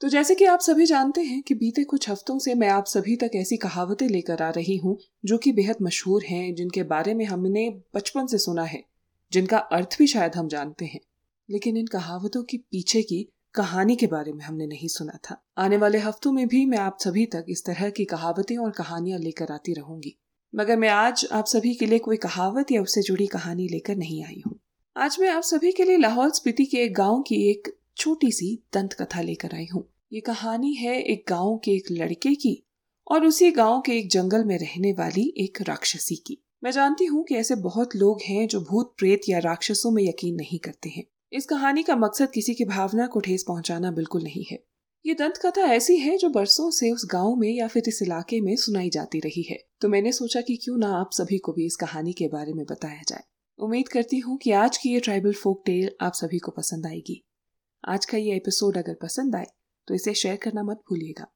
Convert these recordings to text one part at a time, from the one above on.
तो जैसे कि आप सभी जानते हैं कि बीते कुछ हफ्तों से मैं आप सभी तक ऐसी कहावतें लेकर आ रही हूँ, जो कि बेहद मशहूर हैं, जिनके बारे में हमने बचपन से सुना है, जिनका अर्थ भी शायद हम जानते हैं। लेकिन इन कहावतों के पीछे की कहानी के बारे में हमने नहीं सुना था। आने वाले हफ्तों में भी मैं आप सभी तक इस तरह की कहावतें और कहानियाँ लेकर आती रहूँगी। मगर मैं आज आप सभी के लिए कोई कहावत या उससे जुड़ी कहानी लेकर नहीं आई हूँ। आज मैं आप सभी के लिए लाहौल स्पीति के एक गाँव की एक छोटी सी दंत कथा लेकर आई हूँ। ये कहानी है एक गाँव के एक लड़के की और उसी गाँव के एक जंगल में रहने वाली एक राक्षसी की। मैं जानती हूँ कि ऐसे बहुत लोग हैं जो भूत प्रेत या राक्षसों में यकीन नहीं करते हैं। इस कहानी का मकसद किसी की भावना को ठेस पहुंचाना बिल्कुल नहीं है। ये दंत कथा ऐसी है जो बरसों से उस गाँव में या फिर इस इलाके में सुनाई जाती रही है। तो मैंने सोचा कि क्यों ना आप सभी को भी इस कहानी के बारे में बताया जाए। उम्मीद करती हूँ कि आज की ये ट्राइबल फोक टेल आप सभी को पसंद आएगी। आज का ये एपिसोड अगर पसंद आए तो इसे शेयर करना मत भूलिएगा।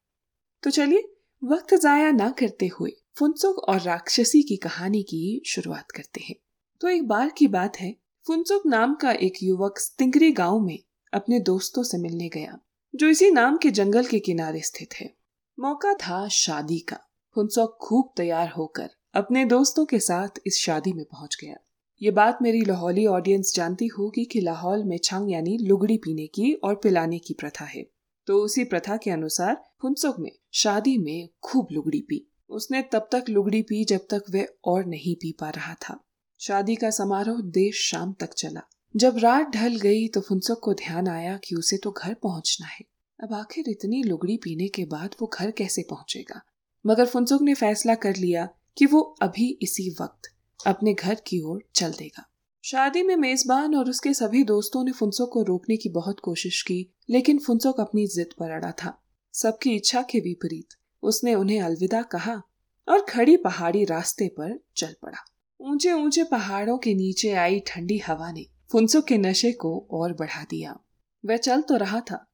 तो चलिए, वक्त जाया ना करते हुए फुनसुक और राक्षसी की कहानी की शुरुआत करते हैं। तो एक बार की बात है, फुनसुक नाम का एक युवक स्तिंगरी गाँव में अपने दोस्तों से मिलने गया, जो इसी नाम के जंगल के किनारे स्थित है। मौका था शादी का। फुनसुक खूब तैयार होकर अपने दोस्तों के साथ इस शादी में पहुँच गया। ये बात मेरी लाहौली ऑडियंस जानती होगी कि लाहौल में छंग यानी लुगड़ी पीने की और पिलाने की प्रथा है। तो उसी प्रथा के अनुसार फुनसुक ने शादी में खूब लुगड़ी पी। उसने तब तक लुगड़ी पी जब तक वह और नहीं पी पा रहा था। शादी का समारोह देर शाम तक चला। जब रात ढल गई तो फुनसुक को ध्यान आया कि उसे तो घर पहुँचना है। अब आखिर इतनी लुगड़ी पीने के बाद वो घर कैसे पहुंचेगा? मगर फुनसुक ने फैसला कर लिया कि वो अभी इसी वक्त अपने घर की ओर चल देगा। शादी में मेजबान और उसके सभी दोस्तों ने फुनसुक को रोकने की बहुत कोशिश की, लेकिन फुनसुक अपनी जिद पर अड़ा था। सबकी इच्छा के विपरीत, उसने उन्हें अलविदा कहा और खड़ी पहाड़ी रास्ते पर चल पड़ा। ऊँचे ऊँचे पहाड़ों के नीचे आई ठंडी हवा ने फुनसुक के नशे को और बढ़ा दिया। वह चल तो रहा था,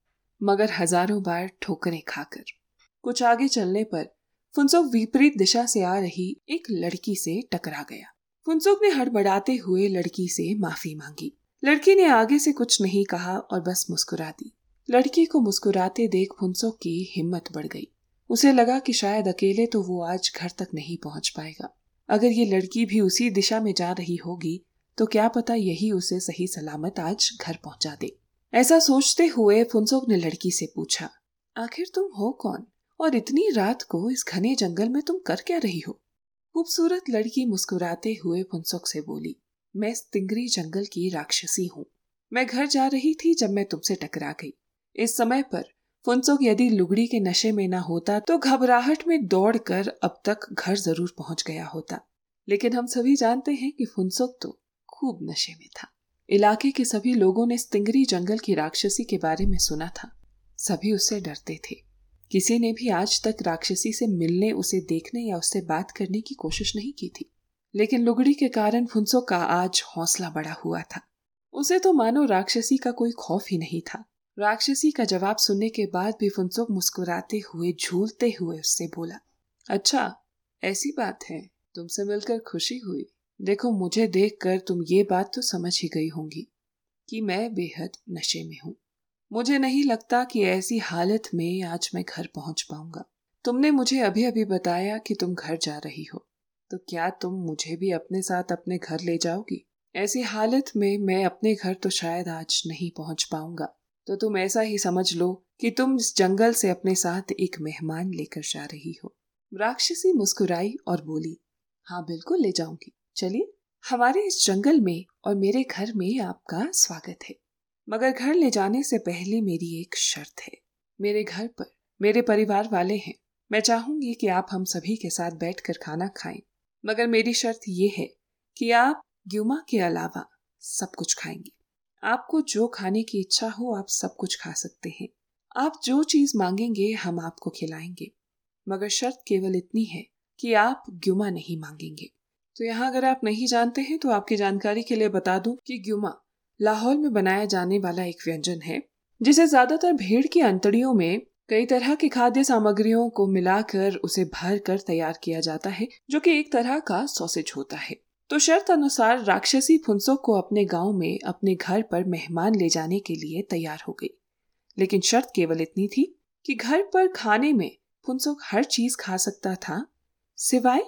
मगर हज़ारों बार ठोकरें खाकर। कुछ आगे चलने पर फुनसुक विपरीत दिशा से आ रही एक लड़की से टकरा गया। फुनसुक ने हड़बड़ाते हुए लड़की से माफ़ी मांगी। लड़की ने आगे से कुछ नहीं कहा और बस मुस्कुरा दी लड़की को मुस्कुराते देख फुनसुक की हिम्मत बढ़ गई। उसे लगा कि शायद अकेले तो वो आज घर तक नहीं पहुँच पाएगा। अगर ये लड़की भी उसी दिशा में जा रही होगी तो क्या पता यही उसे सही सलामत आज घर पहुँचा दे। ऐसा सोचते हुए फुनसुक ने लड़की से पूछा, आखिर तुम हो कौन? और इतनी रात को इस घने जंगल में तुम कर क्या रही हो? खूबसूरत लड़की मुस्कुराते हुए फुनसुक से बोली, मैं तिंगरी जंगल की राक्षसी हूँ। मैं घर जा रही थी जब मैं तुमसे टकरा गई। इस समय पर फुनसुक यदि लुगड़ी के नशे में न होता तो घबराहट में दौड़कर अब तक घर ज़रूर पहुँच गया होता। लेकिन हम सभी जानते हैं कि फुनसुक तो खूब नशे में था। इलाके के सभी लोगों ने स्तिंगरी जंगल की राक्षसी के बारे में सुना था। सभी उससे डरते थे। किसी ने भी आज तक राक्षसी से मिलने, उसे देखने या उससे बात करने की कोशिश नहीं की थी। लेकिन लुगड़ी के कारण फुंसो का आज हौसला बड़ा हुआ था। उसे तो मानो राक्षसी का कोई खौफ ही नहीं था। राक्षसी का जवाब सुनने के बाद भी फुनसुक मुस्कुराते हुए, झूलते हुए उससे बोला अच्छा ऐसी बात है, तुमसे मिलकर खुशी हुई। देखो, मुझे देखकर तुम ये बात तो समझ ही गई होंगी कि मैं बेहद नशे में हूँ। मुझे नहीं लगता कि ऐसी हालत में आज मैं घर पहुँच पाऊँगा। तुमने मुझे अभी अभी बताया कि तुम घर जा रही हो। तो क्या तुम मुझे भी अपने साथ अपने घर ले जाओगी? ऐसी हालत में मैं अपने घर तो शायद आज नहीं पहुँच पाऊँगा। तो तुम ऐसा ही समझ लो कि तुम इस जंगल से अपने साथ एक मेहमान लेकर जा रही हो। राक्षसी मुस्कुराई और बोली हाँ बिल्कुल ले जाऊँगी। चलिए, हमारे इस जंगल में और मेरे घर में आपका स्वागत है। मगर घर ले जाने से पहले मेरी एक शर्त है। मेरे घर पर मेरे परिवार वाले हैं। मैं चाहूँगी कि आप हम सभी के साथ बैठकर खाना खाएँ। मगर मेरी शर्त ये है कि आप ग्यूमा के अलावा सब कुछ खाएँगे। आपको जो खाने की इच्छा हो, आप सब कुछ खा सकते हैं। आप जो चीज़ मांगेंगे, हम आपको खिलाएँगे। मगर शर्त केवल इतनी है कि आप ग्युमा नहीं मांगेंगे। तो यहाँ अगर आप नहीं जानते हैं तो आपकी जानकारी के लिए बता दूँ कि ग्युमा लाहौर में बनाया जाने वाला एक व्यंजन है, जिसे ज़्यादातर भेड़ की अंतड़ियों में कई तरह की खाद्य सामग्रियों को मिलाकर उसे भर कर तैयार किया जाता है, जो कि एक तरह का सॉसेज होता है। तो शर्त अनुसार राक्षसी फुंसो को अपने गाँव में अपने घर पर मेहमान ले जाने के लिए तैयार हो गई। लेकिन शर्त केवल इतनी थी कि घर पर खाने में फुंसुक हर चीज़ खा सकता था, सिवाय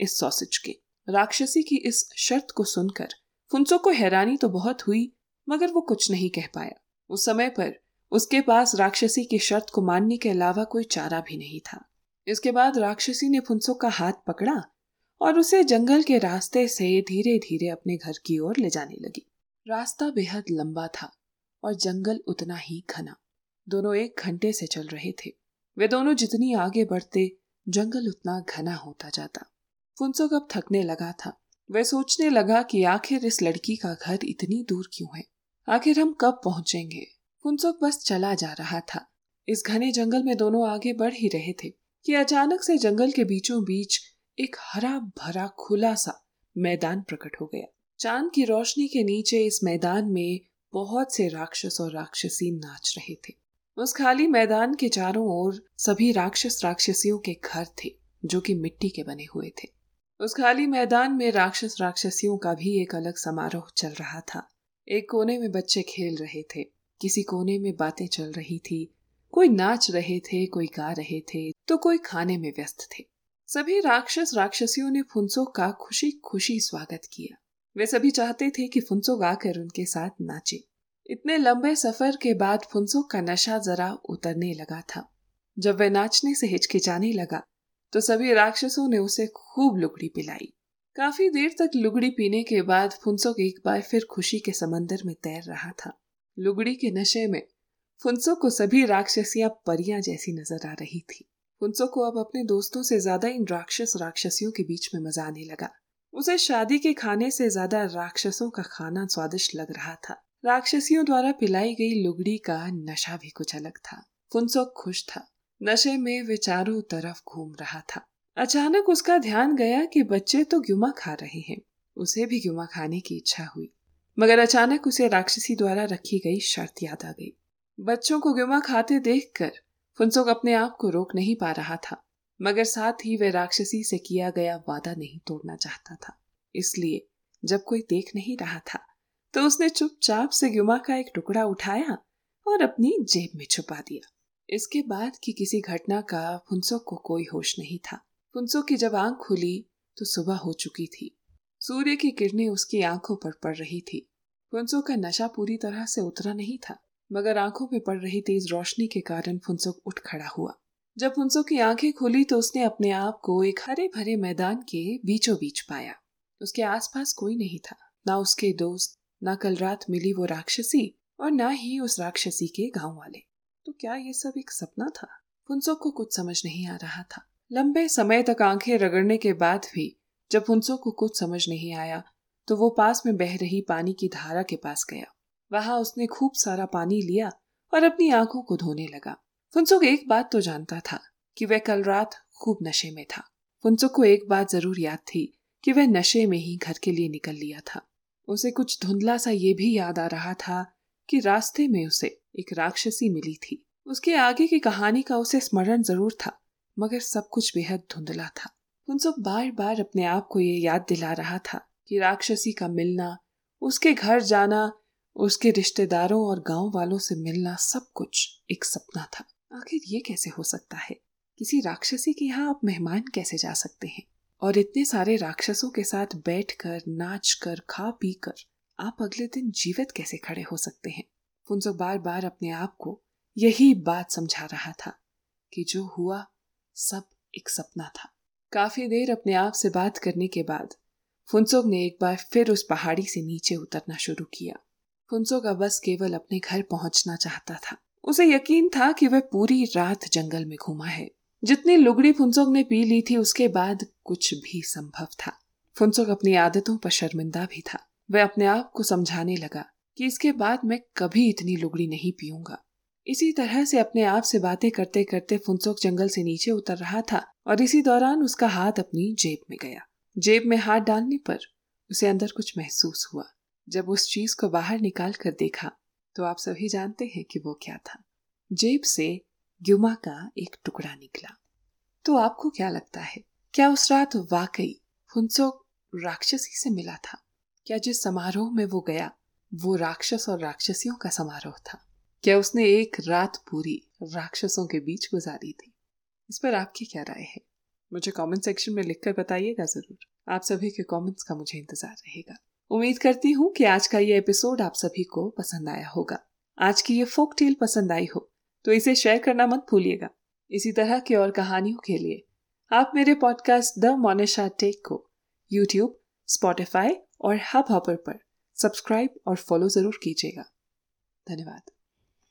इस सॉसेज के। राक्षसी की इस शर्त को सुनकर फुंसुक को हैरानी तो बहुत हुई मगर वो कुछ नहीं कह पाया। उस समय पर उसके पास राक्षसी की शर्त को मानने के अलावा कोई चारा भी नहीं था। इसके बाद राक्षसी ने फुंसो का हाथ पकड़ा और उसे जंगल के रास्ते से धीरे धीरे अपने घर की ओर ले जाने लगी। रास्ता बेहद लंबा था और जंगल उतना ही घना। दोनों एक घंटे से चल रहे थे। वे दोनों जितनी आगे बढ़ते, जंगल उतना घना होता जाता। फुनसुक कब थकने लगा था। वह सोचने लगा कि आखिर इस लड़की का घर इतनी दूर क्यों है? आखिर हम कब पहुँचेंगे? फुनसुक बस चला जा रहा था। इस घने जंगल में दोनों आगे बढ़ ही रहे थे कि अचानक से जंगल के बीचों बीच एक हरा भरा खुला सा मैदान प्रकट हो गया। चाँद की रोशनी के नीचे इस मैदान में बहुत से राक्षस और राक्षसी नाच रहे थे। उस खाली मैदान के चारों ओर सभी राक्षस राक्षसियों के घर थे, जो कि मिट्टी के बने हुए थे। उस खाली मैदान में राक्षस राक्षसियों का भी एक अलग समारोह चल रहा था। एक कोने में बच्चे खेल रहे थे। किसी कोने में बातें चल रही थी। कोई नाच रहे थे, कोई गा रहे थे तो कोई खाने में व्यस्त थे। सभी राक्षस राक्षसियों ने फुंसो का खुशी खुशी स्वागत किया। वे सभी चाहते थे कि फुंसो गाकर उनके साथ नाचे। इतने लंबे सफ़र के बाद फुनसुक का नशा जरा उतरने लगा था। जब वह नाचने से हिचकिचाने लगा तो सभी राक्षसों ने उसे खूब लुगड़ी पिलाई। काफ़ी देर तक लुगड़ी पीने के बाद फुनसुक एक बार फिर खुशी के समंदर में तैर रहा था। लुगड़ी के नशे में फुनसो को सभी राक्षसियाँ परियाँ जैसी नज़र आ रही थी। फुनसो को अब अपने दोस्तों से ज़्यादा इन राक्षस राक्षसियों के बीच में मज़ा आने लगा। उसे शादी के खाने से ज़्यादा राक्षसों का खाना स्वादिष्ट लग रहा था। राक्षसियों द्वारा पिलाई गई लुगड़ी का नशा भी कुछ अलग था। फुनसुक खुश था। नशे में वे चारों तरफ़ घूम रहा था। अचानक उसका ध्यान गया कि बच्चे तो ग्युमा खा रहे हैं। उसे भी ग्युमा खाने की इच्छा हुई। मगर अचानक उसे राक्षसी द्वारा रखी गई शर्त याद आ गई। बच्चों को ग्युमा खाते देखकर फुनसुक अपने आप को रोक नहीं पा रहा था। मगर साथ ही वह राक्षसी से किया गया वादा नहीं तोड़ना चाहता था। इसलिए जब कोई देख नहीं रहा था तो उसने चुपचाप से ग्युमा का एक टुकड़ा उठाया और अपनी जेब में छुपा दिया। इसके बाद की किसी घटना का फुनसो को कोई होश नहीं था। फुनसो की जब आँख खुली तो सुबह हो चुकी थी। सूर्य की किरणें उसकी आँखों पर पड़ रही थी। फुनसो का नशा पूरी तरह से उतरा नहीं था, मगर आँखों में पड़ रही तेज रोशनी के कारण फुनसुक उठ खड़ा हुआ। जब फुनसो की आँखें खुली तो उसने अपने आप को एक हरे भरे मैदान के बीचों बीच पाया। उसके आसपास कोई नहीं था, ना उसके दोस्त, ना कल रात मिली वो राक्षसी और ना ही उस राक्षसी के गाँव वाले। तो क्या ये सब एक सपना था? फुनसो को कुछ समझ नहीं आ रहा था। लंबे समय तक आँखें रगड़ने के बाद भी, जब फुनसो को कुछ समझ नहीं आया तो वो पास में बह रही पानी की धारा के पास गया। वहाँ उसने खूब सारा पानी लिया और अपनी आँखों को धोने लगा। फुनसुक एक बात तो जानता था कि वह कल रात खूब नशे में था। फुनसुक को एक बात ज़रूर याद थी कि वह नशे में ही घर के लिए निकल लिया था। उसे कुछ धुंधला सा ये भी याद आ रहा था कि रास्ते में उसे एक राक्षसी मिली थी। उसके आगे की कहानी का उसे स्मरण ज़रूर था। मगर सब कुछ बेहद धुंधला था। फुनसुक बार बार अपने आप को ये याद दिला रहा था कि राक्षसी का मिलना, उसके घर जाना, उसके रिश्तेदारों और गाँव वालों से मिलना सब कुछ एक सपना था। आखिर ये कैसे हो सकता है? किसी राक्षसी के यहाँ आप मेहमान कैसे जा सकते हैं? और इतने सारे राक्षसों के साथ बैठकर, नाचकर खा पी कर आप अगले दिन जीवित कैसे खड़े हो सकते हैं? फुनसुक बार बार अपने आप को यही बात समझा रहा था कि जो हुआ सब एक सपना था। काफ़ी देर अपने आप से बात करने के बाद फुनसुक ने एक बार फिर उस पहाड़ी से नीचे उतरना शुरू किया। फुनसुक अब बस केवल अपने घर पहुँचना चाहता था। उसे यकीन था कि वह पूरी रात जंगल में घूमा है। जितनी लुगड़ी फुनसुक ने पी ली थी, उसके बाद कुछ भी संभव था। फुनसुक अपनी आदतों पर शर्मिंदा भी था। वह अपने आप को समझाने लगा कि इसके बाद मैं कभी इतनी लुगड़ी नहीं पीऊँगा। इसी तरह से अपने आप से बातें करते करते फुनसोक जंगल से नीचे उतर रहा था और इसी दौरान उसका हाथ अपनी जेब में गया। जेब में हाथ डालने पर उसे अंदर कुछ महसूस हुआ। जब उस चीज़ को बाहर निकाल कर देखा तो आप सभी जानते हैं कि वो क्या था। जेब से ग्युमा का एक टुकड़ा निकला। तो आपको क्या लगता है, क्या उस रात वाकई फुनसोक राक्षसी से मिला था? क्या जिस समारोह में वो गया, वो राक्षस और राक्षसियों का समारोह था? क्या उसने एक रात पूरी राक्षसों के बीच गुजारी थी? इस पर आपकी क्या राय है? मुझे कमेंट सेक्शन में लिखकर बताइएगा ज़रूर। आप सभी के कमेंट्स का मुझे इंतज़ार रहेगा। उम्मीद करती हूँ कि आज का ये एपिसोड आप सभी को पसंद आया होगा। आज की ये फोक टेल पसंद आई हो तो इसे शेयर करना मत भूलिएगा। इसी तरह की और कहानियों के लिए आप मेरे पॉडकास्ट द मोनेशा टेक को यूट्यूब स्पॉटिफाई और हब हॉपर पर सब्सक्राइब और फॉलो ज़रूर कीजिएगा। धन्यवाद।